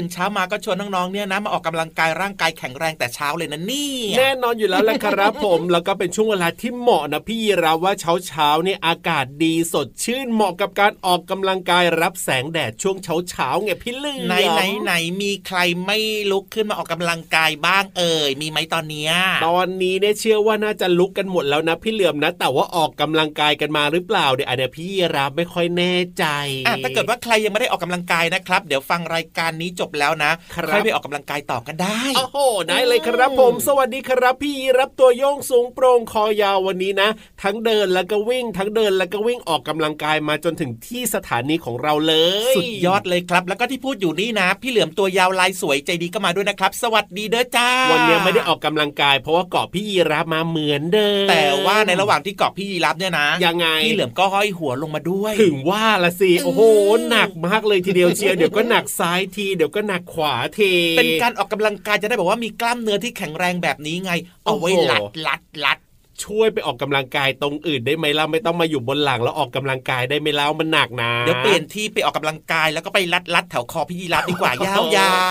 ตื่นเช้ามาก็ชวนน้องๆเนี่ยนะมาออกกำลังกายร่างกายแข็งแรงแต่เช้าเลยนะนี่แน่นอนอยู่แล้วแหละครับผมแล้วก็เป็นช่วงเวลาที่เหมาะนะพี่เราว่าเช้าเช้าเนี่ยอากาศดีสดชื่นเหมาะกับการออกกำลังกายรับแสงแดดช่วงเช้าเช้าไงพี่ลือไหนไหนไหนมีใครไม่ลุกขึ้นมาออกกำลังกายบ้างเอ่ยมีไหมตอนเนี้ยตอนนี้เนี่ยเชื่อว่าน่าจะลุกกันหมดแล้วนะพี่เหลือมนะ แต่ว่าออกกำลังกายกันมาหรือเปล่าเดี๋ยวอันนี้พี่รับไม่ค่อยแน่ใจอะถ้าเกิดว่าใครยังไม่ได้ออกกำลังกายนะครับ เดี๋ยวฟังรายการนี้จบแล้วนะค่อยไปออกกำลังกายต่อกันได้โอ้โหได้เลยครับผม สวัสดีครับ พี่รับตัวโยงสูงโปร่งคอยาววันนี้นะ ทั้งเดินแล้วก็วิ่ง ทั้งเดินแล้วก็วิ่งออกกำลังกายมาจนถึงที่สถานีของเราเลย สุดยอดเลยครับ แล้วก็ที่พูดอยู่นี่นะ พี่เหลือมตัวยาวลายสวยใจดีก็มาด้วยนะครับ สวัสดีเด้อจ้า วันนี้ไม่ได้ออกกำลังกาย เพราะว่าเกาะพี่ยีรับมาเหมือนเดิมแต่ว่าในระหว่างที่เกาะพี่ยีรับเนี่ยนะยังไงพี่เหลือมก็ห้อยหัวลงมาด้วย ถึงว่าละสิโอ้โหหนักมากเลยทีเดียวเชียร์เดี๋ยวก็หนักซ้ายทีเดี๋ยวก็หนักขวาทีเป็นการออกกำลังกายจะได้บอกว่ามีกล้ามเนื้อที่แข็งแรงแบบนี้ไง เอาไว้ลัดลัดลัด ช่วยไปออกกำลังกายตรงอื่นได้ไหมล่ะไม่ต้องมาอยู่บนหลังแล้วออกกำลังกายได้ไหมล่ะมันหนักนะเดี๋ยวเปลี่ยนที่ไปออกกำลังกายแล้วก็ไปลัดลัดแถวคอพี่ยีรับดีกว่ายาว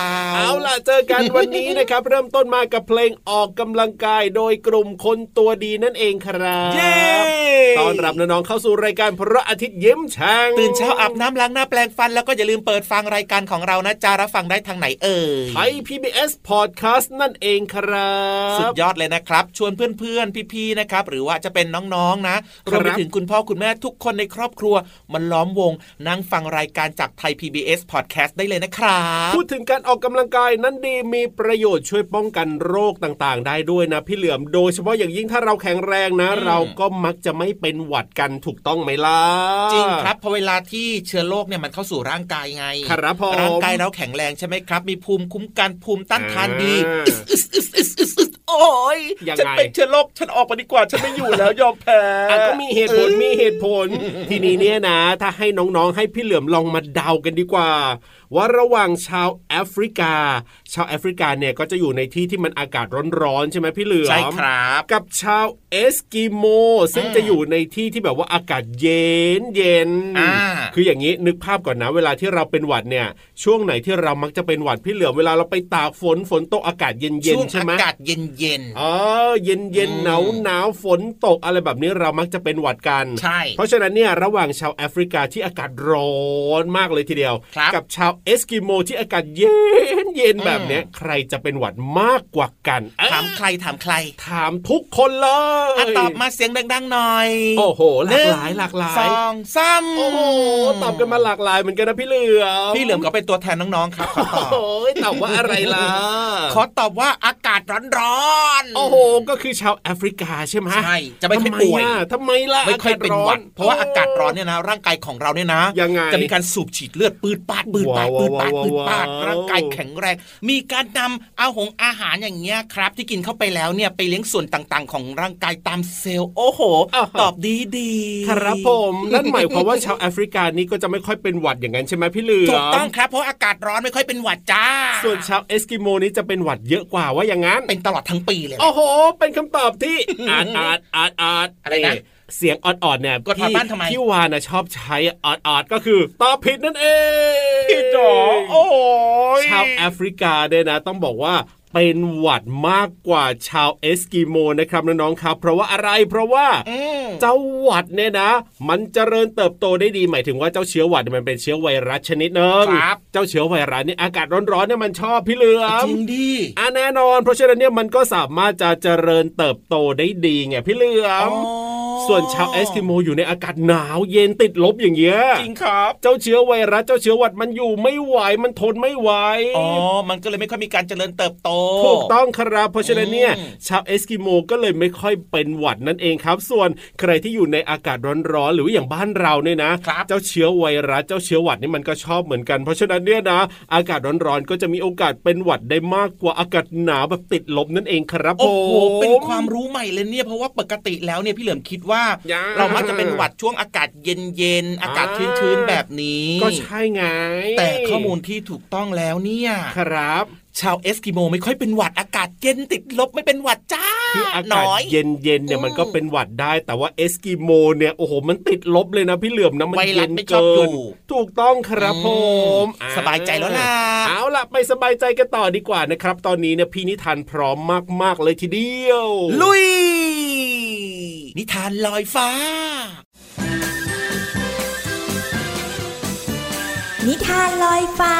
ๆเอาล่ะเจอกันวันนี้นะครับ เริ่มต้นมากับเพลงออกกำลังกายโดยกลุ่มคนตัวดีนั่นเองครับตอนรับน้องๆเข้าสู่รายการพระอาทิตย์ยิ้มช่างตื่นเช้าอาบน้ำล้างหน้าแปลงฟัน แล้วก็อย่าลืมเปิดฟังรายการของเรานะจารับฟังได้ทางไหนเอ่ยไทย PBS Podcast นั่นเองครับ สุดยอดเลยนะครับ ชวนเพื่อนๆพี่ๆนะครับหรือว่าจะเป็นน้องๆนะรวมไปถึงคุณพ่อคุณแม่ทุกคนในครอบครัวมันล้อมวง นั่งฟังรายการจากไทย PBS Podcast ได้เลยนะครับพูดถึงการออกกำลังกายนั้นดีมีประโยชน์ช่วยป้องกันโรคต่างๆ ได้ด้วยนะพี่เหลือมโดยเฉพาะอย่างยิ่งถ้าเราแข็งแรงนะ เราก็มักจะไม่เป็นหวัดกันถูกต้องไหมล่ะจริงครับพอเวลาที่เชื้อโรคเนี่ยมันเข้าสู่ร่างกายไงครับผมร่างกายเราแข็งแรงใช่ไหมครับ มีภูมิคุ้มกันภูมิต้านทานดี โอ้ยฉันเป็นเชื้อโรคฉันออกมาดีกว่าฉันไม่อยู่แล้วยอมแพ้ก็มีเหตุผลมีเหตุผล ทีนี้เนี่ยนะ ถ้าให้น้องๆให้พี่เหลือมลองมาเดากันดีกว่า ว่าระหว่างชาวแอฟริกา ชาวแอฟริกาเนี่ยก็จะอยู่ในที่ที่มันอากาศร้อนๆใช่ไหมพี่เหลือมใช่ครับ กับชาวเอสกิโมซึ่งจะอยู่ในที่ที่แบบว่าอากาศเย็นเย็นอ่าคืออย่างนี้นึกภาพก่อนนะ เวลาที่เราเป็นหวัดเนี่ย ช่วงไหนที่เรามักจะเป็นหวัดพี่เหลือมเวลาเราไปตากฝนฝนตกอากาศเย็นเย็นช่วงใช่ไหมอากาศเย็นเย็นอ๋อเย็นเย็นอืมหนาวหนาวฝนตกอะไรแบบนี้เรามักจะเป็นหวัดกันใช่เพราะฉะนั้นเนี่ยระหว่างชาวแอฟริกาที่อากาศร้อนมากเลยทีเดียวครับกับชาวเอสกิโมที่อากาศเย็นเย็นแบบเนี้ยใครจะเป็นหวัดมากกว่ากันเอ้ยถามใครถามใคร ถามทุกคนเลยอะตอบมาเสียงดังๆหน่อย โอ้โหหลากหลายหลากหลายสองสามโอ้โหตอบกันมาหลากหลายเหมือนกันนะพี่เหลือมพี่เหลือมก็เป็นตัวแทนน้องๆครับขอตอบโอ้ยตอบว่าอะไรล่ะขอตอบว่าอากาศร้อนๆโอ้โหก็คือชาวแอฟริกาใช่ไหมใช่จะไม่ค่อยทำป่วยอะทำไมล่ะไม่ค่อยเป็นหวัดอศเพราะว่าอากาศร้อนเนี่ยนะร่างกายของเราเนี่ยนะยังไงจะมีการสูบฉีดเลือดปืดปาดปืดปาดว้าวปืดปาดว้าวปืดปาดว้าวร่างกายแข็งแรง มีการนำเอาหงอาหารอย่างเงี้ยครับ ที่กินเข้าไปแล้วเนี่ยไปเลี้ยงส่วนต่างๆ ของร่างกายตามเซลล์โอ้โห ตอบดีดีๆครับผมนั่นหมายความว่าชาวแอฟริกานี่ก็จะไม่ค่อยเป็นหวัดอย่างนั้นใช่ไหมพี่เหลือมถูกต้องครับเพราะอากาศร้อนไม่ค่อยเป็นหวัดจ้า ส่วนชาวเอสกิโมนี่จะเป็นหวัดเยอะกว่าว่าอย่างนั้น เป็นตลอดทั้งปีเลย โอ้โห เป็นคำตอบที่ออดออดออดออดอะไรนะ เสียงออดๆเนี่ยกดพอบ้านทำไมพี่วานะชอบใช้ออดๆก็คือตอบผิดนั่นเองพี่จ๋อโอ้ยชาวแอฟริกาเนี่ยนะ ต้องบอกว่าเป็นหวัดมากกว่าชาวเอสกิโมนะครับน้องๆครับ เพราะว่าอะไรเพราะว่าอืมเจ้าหวัดเนี่ยนะ มันเจริญเติบโตได้ดีหมายถึงว่าเจ้าเชื้อหวัดมันเป็นเชื้อไวรัสชนิดหนึ่งครับเจ้าเชื้อไวรัสเนี่ยอากาศร้อนๆเนี่ยมันชอบพี่เหลือมจริงดิอะแน่นอน เพราะฉะนั้นเนี่ยมันก็สามารถจะเจริญเติบโตได้ดีไงพี่เหลือมอ๋อ ส่วนชาวเอสกิโมอยู่ในอากาศหนาวเย็นติดลบอย่างเงี้ยจริงครับ เจ้าเชื้อไวรัสเจ้าเชื้อหวัดมันอยู่ไม่ไหวมันทนไม่ไหวอ๋อมันก็เลยไม่ค่อยมีการเจริญเติบโตถูกต้องครับเพราะฉะนั้นเนี่ยอืมชาวเอสกิโมก็เลยไม่ค่อยเป็นหวัดนั่นเองครับ ส่วนใครที่อยู่ในอากาศร้อนๆหรือว่าอย่างบ้านเราเนี่ยนะครับเจ้าเชื้อไวรัสเจ้าเชื้อหวัดนี่มันก็ชอบเหมือนกันเพราะฉะนั้นเนี่ยนะ อากาศร้อนๆก็จะมีโอกาสเป็นหวัดได้มากกว่าอากาศหนาวแบบติดลบนั่นเองครับโอ้โหผมเป็นความรู้ใหม่เลยเนี่ยเพราะว่าปกติแล้วเนี่ยพี่เหลิมคิดว่ายังเรามักจะเป็นหวัดช่วงอากาศเย็นๆอากาศชื้นๆแบบนี้ ก็ใช่ไง แต่ข้อมูลที่ถูกต้องแล้วเนี่ยครับชาวเอสกิโมไม่ค่อยเป็นหวัดอากาศเย็นติดลบไม่เป็นหวัดจ้าคืออากาศน้อยเย็นๆเนี่ยอืมมันก็เป็นหวัดได้ แต่ว่าเอสกิโมเนี่ยโอ้โหมันติดลบเลยนะพี่เหลือมนะมันเย็นเกินไวรัสไม่ชอบอยู่ถูกต้องครับผมอืมสบายใจแล้วล่ะเอาล่ะไปสบายใจกันต่อดีกว่านะครับ ตอนนี้เนี่ยพี่นิทานพร้อมมากๆเลยทีเดียว ลุย นิทานลอยฟ้า นิทานลอยฟ้า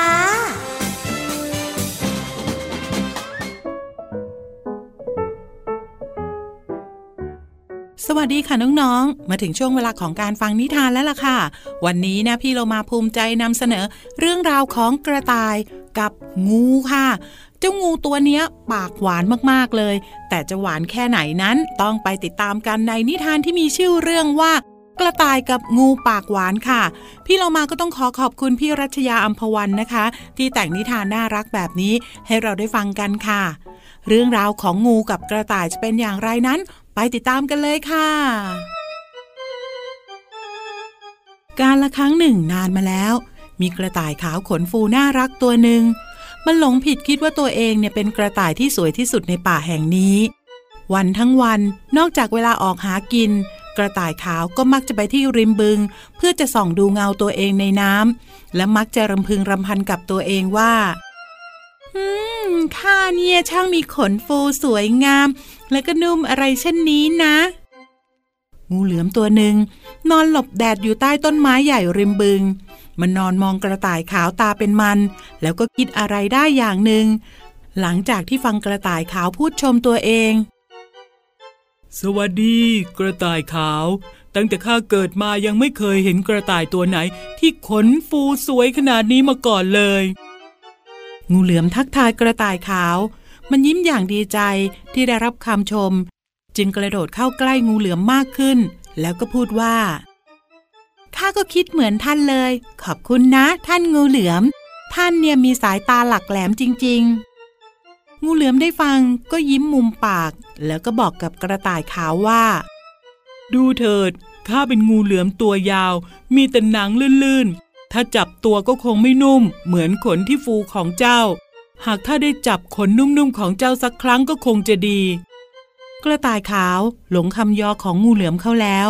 สวัสดีค่ะน้องๆ มาถึงช่วงเวลาของการฟังนิทานแล้วล่ะค่ะ วันนี้นะพี่เรามาภูมิใจนำเสนอเรื่องราวของกระต่ายกับงูค่ะ เจ้างูตัวเนี้ย ปากหวานมากๆเลย แต่จะหวานแค่ไหนนั้นต้องไปติดตามกันในนิทานที่มีชื่อเรื่องว่ากระต่ายกับงูปากหวานค่ะ พี่เรามาก็ต้องขอขอบคุณพี่รัชยาอัมพวันนะคะ ที่แต่งนิทานน่ารักแบบนี้ให้เราได้ฟังกันค่ะ เรื่องราวของงูกับกระต่ายจะเป็นอย่างไรนั้น ไปติดตามกันเลยค่ะ การละครั้งหนึ่งนานมาแล้ว มีกระต่ายขาวขนฟูน่ารักตัวหนึ่ง มันหลงผิดคิดว่าตัวเองเนี่ยเป็นกระต่ายที่สวยที่สุดในป่าแห่งนี้ วันทั้งวันนอกจากเวลาออกหากิน กระต่ายขาวก็มักจะไปที่ริมบึง เพื่อจะส่องดูเงาตัวเองในน้ำและมักจะรำพึงรำพันกับตัวเองว่าอืมข้าเนี่ยช่างมีขนฟูสวยงาม และก็นุ่มอะไรเช่นนี้นะ งูเหลือมตัวหนึ่งนอนหลบแดดอยู่ใต้ต้นไม้ใหญ่ริมบึง มันนอนมองกระต่ายขาวตาเป็นมัน แล้วก็คิดอะไรได้อย่างหนึ่ง หลังจากที่ฟังกระต่ายขาวพูดชมตัวเอง สวัสดี กระต่ายขาว ตั้งแต่ข้าเกิดมายังไม่เคยเห็นกระต่ายตัวไหน ที่ขนฟูสวยขนาดนี้มาก่อนเลย งูเหลือมทักทายกระต่ายขาว มันยิ้มอย่างดีใจที่ได้รับคำชม จึงกระโดดเข้าใกล้งูเหลือมมากขึ้น แล้วก็พูดว่า ข้าก็คิดเหมือนท่านเลย ขอบคุณนะ ท่านงูเหลือม ท่านเนี่ยมีสายตาหลักแหลมจริง ๆ งูเหลือมได้ฟังก็ยิ้มมุมปาก แล้วก็บอกกับกระต่ายขาวว่า ดูเถิด ข้าเป็นงูเหลือมตัวยาว มีแต่หนังลื่นๆ ถ้าจับตัวก็คงไม่นุ่ม เหมือนขนที่ฟูของเจ้า หากถ้าได้จับขนนุ่มๆของเจ้าสักครั้งก็คงจะดี กระต่ายขาวหลงคำยอของงูเหลือมเข้าแล้ว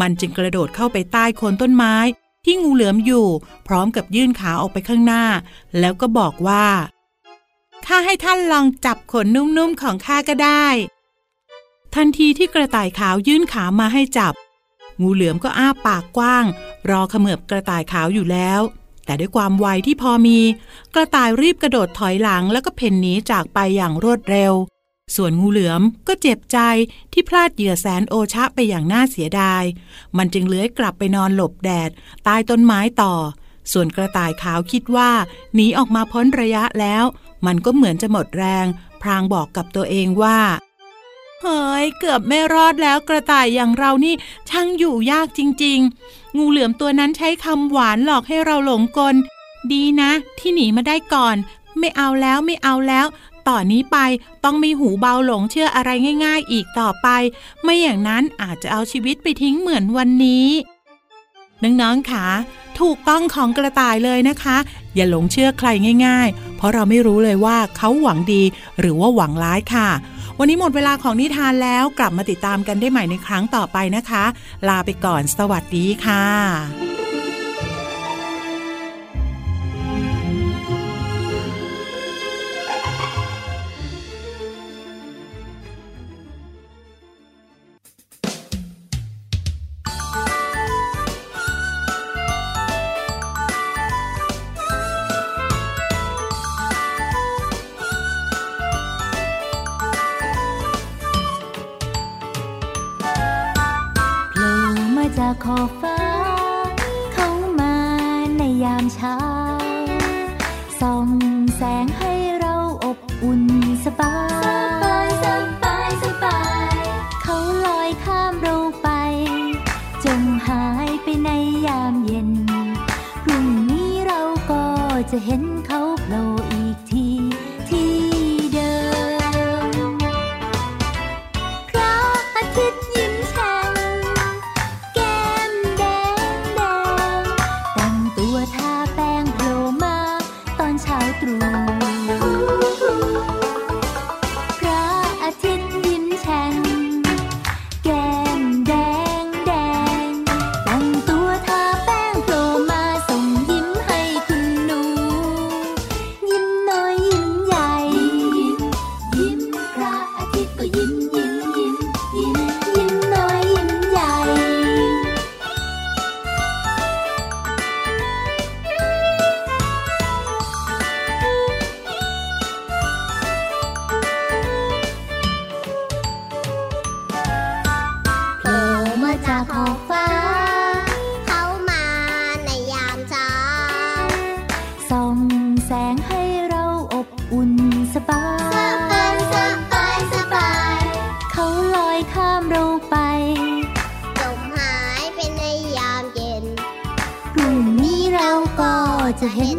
มันจึงกระโดดเข้าไปใต้โคนต้นไม้ ที่งูเหลือมอยู่ พร้อมกับยื่นขาออกไปข้างหน้า แล้วก็บอกว่าข้าให้ท่านลองจับขนนุ่มๆของข้าก็ได้ ทันทีที่กระต่ายขาวยื่นขามาให้จับ งูเหลือมก็อ้าปากกว้าง รอเขมือบกระต่ายขาวอยู่แล้ว แต่ด้วยความไวที่พอมี กระต่ายรีบกระโดดถอยหลังแล้วก็เพ่นหนีจากไปอย่างรวดเร็ว ส่วนงูเหลือมก็เจ็บใจที่พลาดเหยื่อแสนโอชะไปอย่างน่าเสียดาย มันจึงเลื้อยกลับไปนอนหลบแดดใต้ต้นไม้ต่อ ส่วนกระต่ายขาวคิดว่าหนีออกมาพ้นระยะแล้ว มันก็เหมือนจะหมดแรง พรางบอกกับตัวเองว่าเฮ้ยเกือบไม่รอดแล้วกระต่ายอย่างเรานี่ช่างอยู่ยากจริง ๆ งูเหลือมตัวนั้นใช้คำหวานหลอกให้เราหลงกล ดีนะ ที่หนีมาได้ก่อน ไม่เอาแล้วไม่เอาแล้ว ต่อนนี้ไปต้องมีหูเบาหลงเชื่ออะไรง่าย ๆ อีกต่อไป ไม่อย่างนั้นอาจจะเอาชีวิตไปทิ้งเหมือนวันนี้ น้องๆค่ะถูกต้องของกระต่ายเลยนะคะ อย่าหลงเชื่อใครง่าย ๆ เพราะเราไม่รู้เลยว่าเขาหวังดี หรือว่าหวังร้ายค่ะ วันนี้หมดเวลาของนิทานแล้วกลับมาติดตามกันได้ใหม่ในครั้งต่อไปนะคะ ลาไปก่อนสวัสดีค่ะ สบาสบาย สบาย สบาย เขาลอยข้ามเราไป จมหายไปในยามเย็น พรุ่งนี้เราก็จะเห็น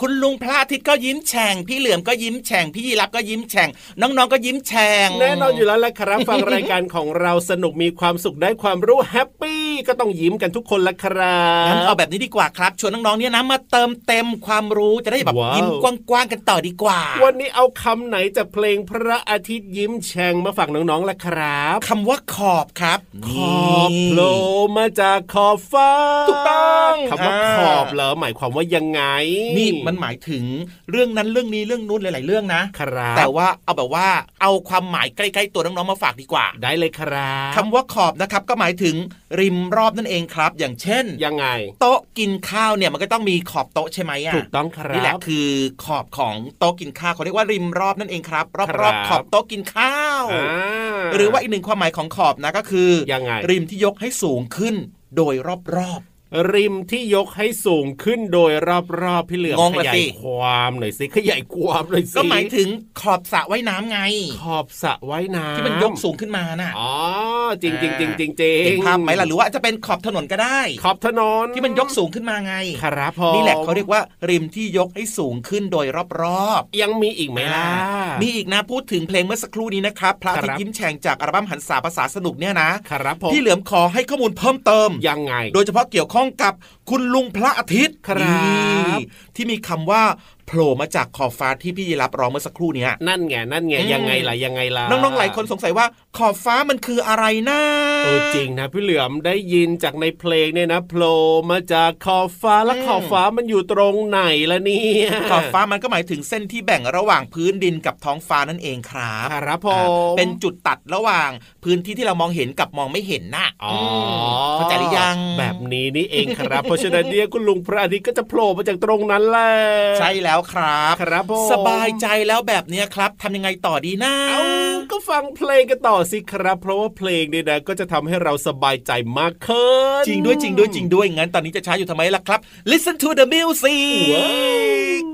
คุณลุงพระอาทิตย์ก็ยิ้มแฉ่งพี่เหลือมก็ยิ้มแฉ่งพี่ยีรับก็ยิ้มแฉ่งน้องๆก็ยิ้มแฉ่งแน่นอนอยู่แล้วละครับ ฟังรายการของเราสนุกมีความสุขได้ความรู้แฮปปี้ก็ต้องยิ้มกันทุกคนละครังั้นเอาบแบบนี้ดีกว่าครับชวนน้องๆเนี่ยนะมาเติมเต็มความรู้จะได้แบบว้าวยิ้มกว้างๆกันต่อดีกว่า วันนี้เอาคำไหนจากเพลงพระอาทิตย์ยิ้มแฉ่งมาฝากน้องๆละครับคำว่าขอบครับ ขอบโผล่มาจากขอบฟ้าถูกต้องคำว่าอ่าขอบเหรอหมายความว่ายังไงนี่มันหมายถึงเรื่องนั้นเรื่องนี้เรื่องนู้นหลาย ๆ เรื่องนะครับแต่ว่าเอาแบบว่าเอาความหมายใกล้ๆตัวน้องๆมาฝากดีกว่า ได้เลยครับคำว่าขอบนะครับก็หมายถึงริมรอบนั่นเองครับ อย่างเช่นยังไง โต๊ะกินข้าวเนี่ยมันก็ต้องมีขอบโต๊ะใช่ไหมอะถูกต้องครับนี่แหละคือขอบของโต๊ะกินข้าวเขาเรียกว่าริมรอบนั่นเองครับรครัอบบๆขอบโต๊ะกินข้าวอ่าหรือว่าอีกหนึ่งความหมายของขอบนะก็คือยังไงริมที่ยกให้สูงขึ้นโดยรอบ ริมที่ยกให้สูงขึ้นโดยรอบๆพี่เหลือมงงขละยาสิยความหน่อยสิขยายความหน่อยสิๆก็หมายถึงขอบสระว่ายน้ำไง ขอบสระว่ายน้ำที่มันยกสูงขึ้นมาน่ะอ๋อจริงจริงจริงจริงจริงเห็นภาพไหมล่ะหรือว่าจะเป็นขอบถนนก็ได้ ขอบถนนที่มันยกสูงขึ้นมาไงครับผมนี่แหละเขาเรียกว่าริมที่ยกให้สูงขึ้นโดยรอบๆยังมีอีกไหมล่ะมีอีกนะพูดถึงเพลงเมื่อสักครู่นี้นะครับพระอาทิตครับย์ยิ้มแฉ่งจากอัลบั้มหันษาภาษาสนุกเนี่ยนะครับผมพี่เหลือมขอให้ข้อมูลเพิ่มเติมยังไง โดยเฉพาะเกี่ยวข้องกับคุณลุงพระอาทิตย์ครับนี่ที่มีคำว่า โผล่มาจากขอบฟ้าที่พี่ยีรับร้องเมื่อสักครู่เนี้ยนั่นไงนั่นไงอืมยังไงล่ะยังไงล่ะน้องๆหลายคนสงสัยว่าขอบฟ้ามันคืออะไรนะเออจริงนะพี่เหลือมได้ยินจากในเพลงเนี่ยนะโผล่มาจากขอบฟ้าแล้วขอบฟ้ามันอยู่ตรงไหนล่ะเนี่ยขอบฟ้ามันก็หมายถึงเส้นที่แบ่งระหว่างพื้นดินกับท้องฟ้านั่นเองครับครับผอ่ามเป็นจุดตัดระหว่างพื้นที่ที่เรามองเห็นกับมองไม่เห็นน่ะอ๋อมเข้าใจหรือยังแบบนี้นี่เองครับ เพราะฉะนั้นเนี่ยคุณลุงพระอาทิตย์ก็จะโผล่มาจากตรงนั้นแหละใช่แล้วครับ ครับผมสบายใจแล้วแบบเนี้ยครับทำยังไงต่อดีนะเอาก็ฟังเพลงกันต่อสิครับ เพราะว่าเพลงเนี่ยนะก็จะทำให้เราสบายใจมากขึ้นจริงด้วยจริงด้วยจริงด้วยงั้นตอนนี้จะช้าอยู่ทำไมล่ะครับ Listen to the music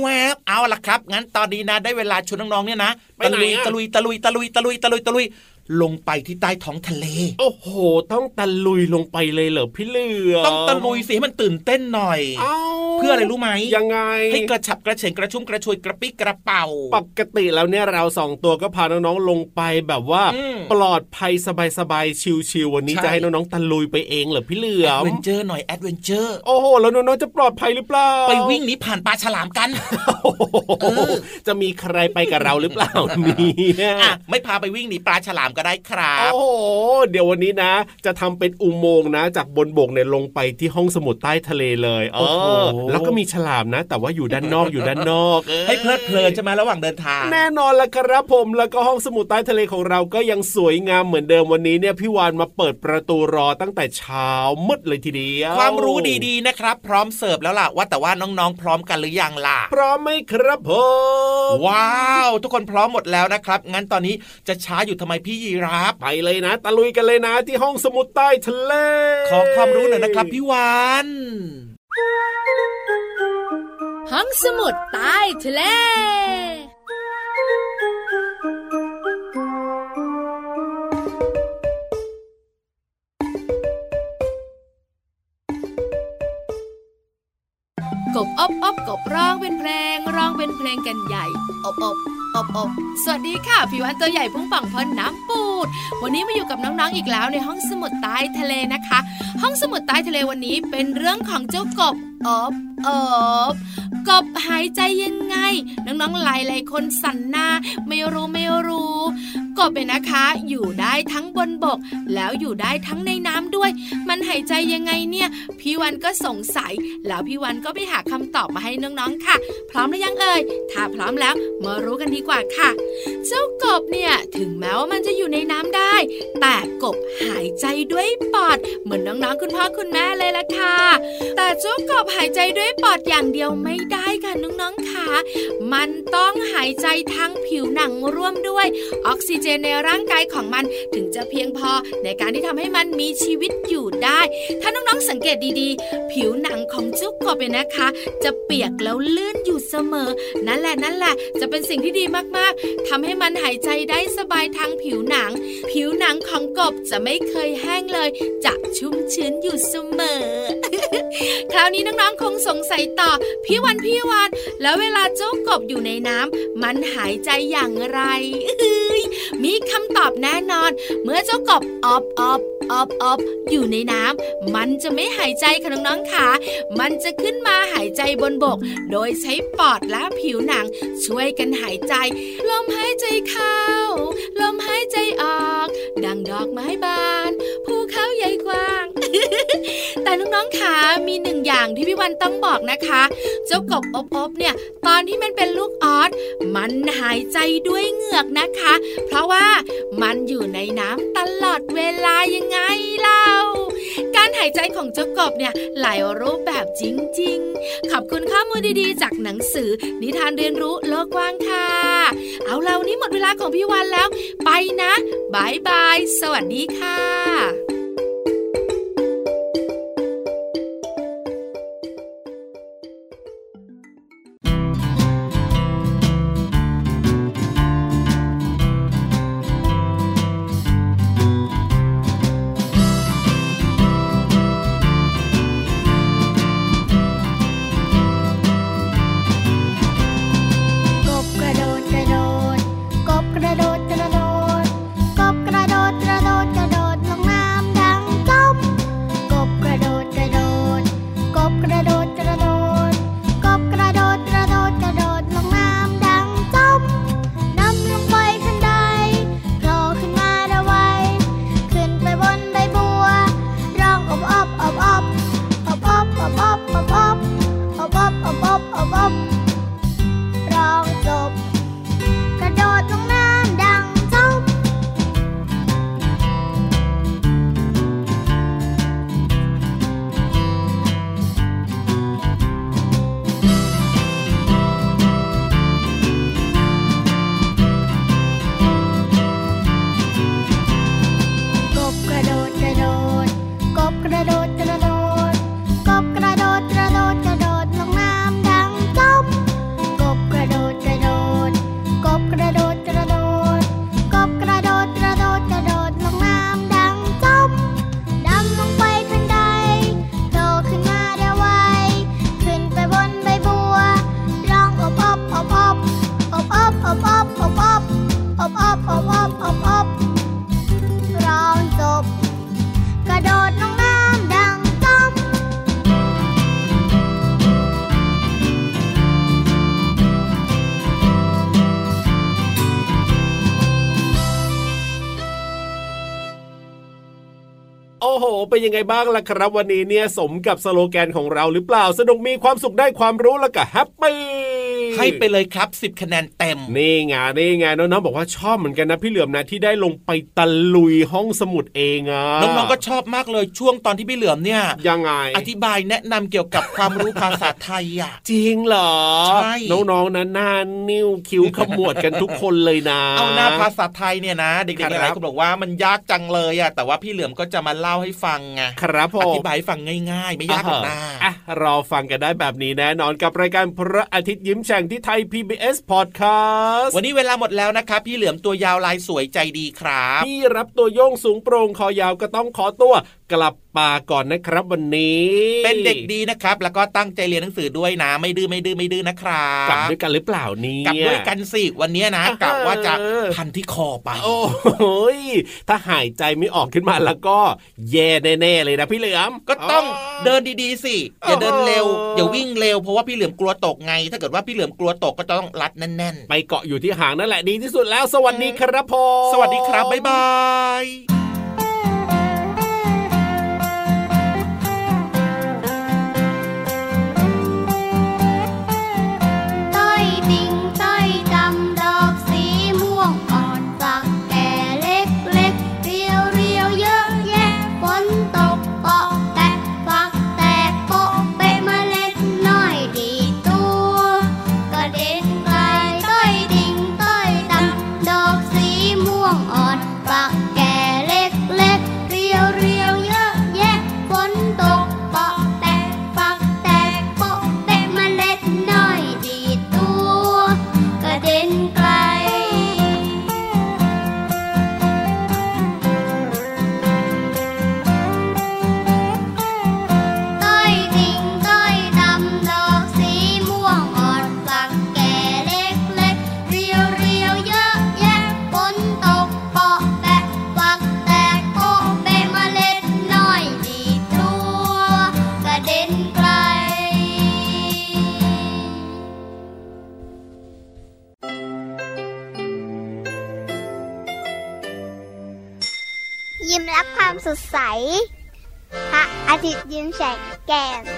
ชวบเอาละครับ งั้นตอนนี้นะ ได้เวลาชวนน้องๆเนี่ยนะไปตะไหนลุยอะตะลุยตะลุยตะลุยตะลุยตะลุยตะลุยลงไปที่ใต้ท้องทะเล โอ้โห ต้องตะลุยลงไปเลยเหรอพี่เหลือมต้องตะลุยสิให้มันตื่นเต้นหน่อยเอ้าเพื่ออะไรรู้ไหมยังไง ให้กระฉับกระเฉงกระชุ่มกระชวยกระปรี้กระเปร่า ปกติแล้วเนี่ยเราสองตัวก็พาน้องๆลงไปแบบว่าอืมปลอดภัยสบายๆชิวๆวันนี้ใช่จะให้น้องๆตะลุยไปเองเหรอพี่เหลือม adventure หน่อย adventure โอ้โหแล้วน้องๆจะปลอดภัยหรือเปล่าไปวิ่งหนีผ่านปลาฉลามกันโอ้โหเออจะมีใครไปกับเราหรือเปล่าเนี่ยอะไม่พาไปวิ่งหนีปลาฉลามก็ได้ครับ โอ้โหเดี๋ยววันนี้นะ จะทำเป็นอุโมงค์นะ จากบนบกเนี่ยลงไปที่ห้องสมุดใต้ทะเลเลย เอโอ้โหอแล้วก็มีฉลามนะ แต่ว่าอยู่ด้านนอกอยู่ด้านนอกออให้เพลิดเพลินใช่ไหมระหว่างเดินทาง แน่นอนละครับผมแล้วก็ห้องสมุดใต้ทะเลของเราก็ยังสวยงามเหมือนเดิมวันนี้เนี่ยพี่วานมาเปิดประตูรอตั้งแต่เช้ามืดเลยทีเดียวความรู้ดีๆนะครับ พร้อมเสิร์ฟแล้วล่ะว่าแต่ว่าน้องๆ พร้อมกันหรือยังล่ะ พร้อมไหมครับผมว้าว ทุกคนพร้อมหมดแล้วนะครับ งั้นตอนนี้จะช้าอยู่ทำไมพี่ยีรับไปเลยนะ ตะลุยกันเลยนะที่ห้องสมุดใต้ทะเล ขอความรู้หน่อยนะครับพี่วาน ห้องสมุดใต้ทะเลกบอบอบกบร้องเป็นเพลงร้องเป็นเพลงกันใหญ่อบอบอบอบสวัสดีค่ะผิววันตัวใหญ่พุ่งป่องพ้นน้ำปูด วันนี้มาอยู่กับน้องๆอีกแล้วในห้องสมุดใต้ทะเลนะคะ ห้องสมุดใต้ทะเลวันนี้เป็นเรื่องของเจ้ากบอบอบกบหายใจยังไง น้องๆหลายหลายคนสันหน้า ไม่รู้ไม่รู้ กบเป็นนะคะ อยู่ได้ทั้งบนบก แล้วอยู่ได้ทั้งในน้ำด้วย มันหายใจยังไงเนี่ย พี่วันก็สงสัย แล้วพี่วันก็ไปหาคำตอบมาให้น้องๆค่ะ พร้อมหรือยังเอ่ยถ้าพร้อมแล้วมารู้กันดีกว่าค่ะ เจ้ากบเนี่ยถึงแม้ว่ามันจะอยู่ในน้ำได้ แต่กบหายใจด้วยปอด เหมือนน้องๆคุณพ่อคุณแม่เลยล่ะค่ะ แต่เจ้ากบหายใจด้วยปอดอย่างเดียวไม่ได้ค่ะน้องๆค่ะ มันต้องหายใจทางผิวหนังร่วมด้วย ออกซิเจนในร่างกายของมันถึงจะเพียงพอในการที่ทำให้มันมีชีวิตอยู่ได้ ถ้าน้องๆสังเกตดีๆ ผิวหนังของเจ้ากบเนี่ยนะคะ จะเปียกแล้วลื่นอยู่เสมอ นั่นแหละนั่นแหละ จะเป็นสิ่งที่ดีมากๆทำให้มันหายใจได้สบายทางผิวหนัง ผิวหนังของกบจะไม่เคยแห้งเลย จะชุ่มชื้นอยู่เสมอ คราวนี้น้องๆคงสงสัยต่อ พี่วันพี่วัน แล้วเวลาเจ้ากบอยู่ในน้ำมันหายใจอย่างไรเอ้ยมีคำตอบแน่นอน เมื่อเจ้ากบออบออบออบออบอยู่ในน้ำมันจะไม่หายใจค่ะน้องๆค่ะมันจะขึ้นมาหายใจบนบก โดยใช้ปอดและผิวหนัง ช่วยกันหายใจลมหายใจเข้า ลมหายใจออก ดังดอกไม้บานภูเขาใหญ่กว้าง แต่น้องๆค่ะมีหนึ่งอย่างที่พี่วันต้องบอกนะคะ เจ้ากบอบอบเนี่ย ตอนที่มันเป็นลูกออสมันหายใจด้วยเหงือกนะคะ เพราะว่ามันอยู่ในน้ำตลอดเวลายังไงเล่า การหายใจของเจ้ากบเนี่ยหลายรูปแบบจริง ๆ ขอบคุณข้อมูลดีๆ จากหนังสือ นิทานเรียนรู้โลกกว้างค่ะ เอาเรานี้หมดเวลาของพี่วันแล้ว ไปนะบายบาย สวัสดีค่ะ เป็นยังไงบ้างล่ะครับ วันนี้เนี่ยสมกับสโลแกนของเราหรือเปล่า สนุกมีความสุขได้ความรู้แล้วก็แฮปปี้ ให้ไปเลยครับ 10 คะแนนเต็ม นี่ไงนี่ไงน้องๆบอกว่าชอบเหมือนกันนะพี่เหลือมนะที่ได้ลงไปตะลุยห้องสมุดเองอะน้องๆก็ชอบมากเลยช่วงตอนที่พี่เหลือมเนี่ยยังไง อธิบายแนะนำเกี่ยวกับความรู้ภาษาไทยอะจริงเหรอใช่น้องๆนะหน้านิ้วคิ้วขมวดกันทุกคนเลยนะ เอาหน้าภาษาไทยเนี่ยนะเด็กๆหลายคนบอกว่ามันยากจังเลยอะแต่ว่าพี่เหลือมก็จะมาเล่าให้ฟังไงครับผมอธิบายฟังง่าย ๆ ไม่ยากหรอกนะอะรอฟังกันได้แบบนี้แน่นอนกับรายการพระอาทิตย์ยิ้มแฉ่งที่ไทย PBS Podcast วันนี้เวลาหมดแล้วนะครับ พี่เหลือมตัวยาวลายสวยใจดีครับ พี่รับตัวโยงสูงโปร่งคอยาวก็ต้องขอตัวกลับป่าก่อนนะครับวันนี้ เป็นเด็กดีนะครับ แล้วก็ตั้งใจเรียนหนังสือด้วยนะ ไม่ดื้อไม่ดื้อไม่ดื้อนะครับกลับด้วยกันหรือเปล่านี่กลับด้วยกันสิวันนี้นะกลับว่าจะพันที่คอไป โอ้ยถ้าหายใจไม่ออกขึ้นมาแล้วก็แย่แน่ๆเลยนะพี่เหลือมก็ต้องเดินดีๆสิอย่าเดินเร็วอย่าวิ่งเร็วเพราะว่าพี่เหลือมกลัวตกไง ถ้าเกิดว่าพี่เหลือมกลัวตกก็ต้องรัดแน่นๆ ไปเกาะอยู่ที่หางนั่นแหละดีที่สุดแล้ว สวัสดีครับพ่อสวัสดีครับบ๊ายบาย ยิ้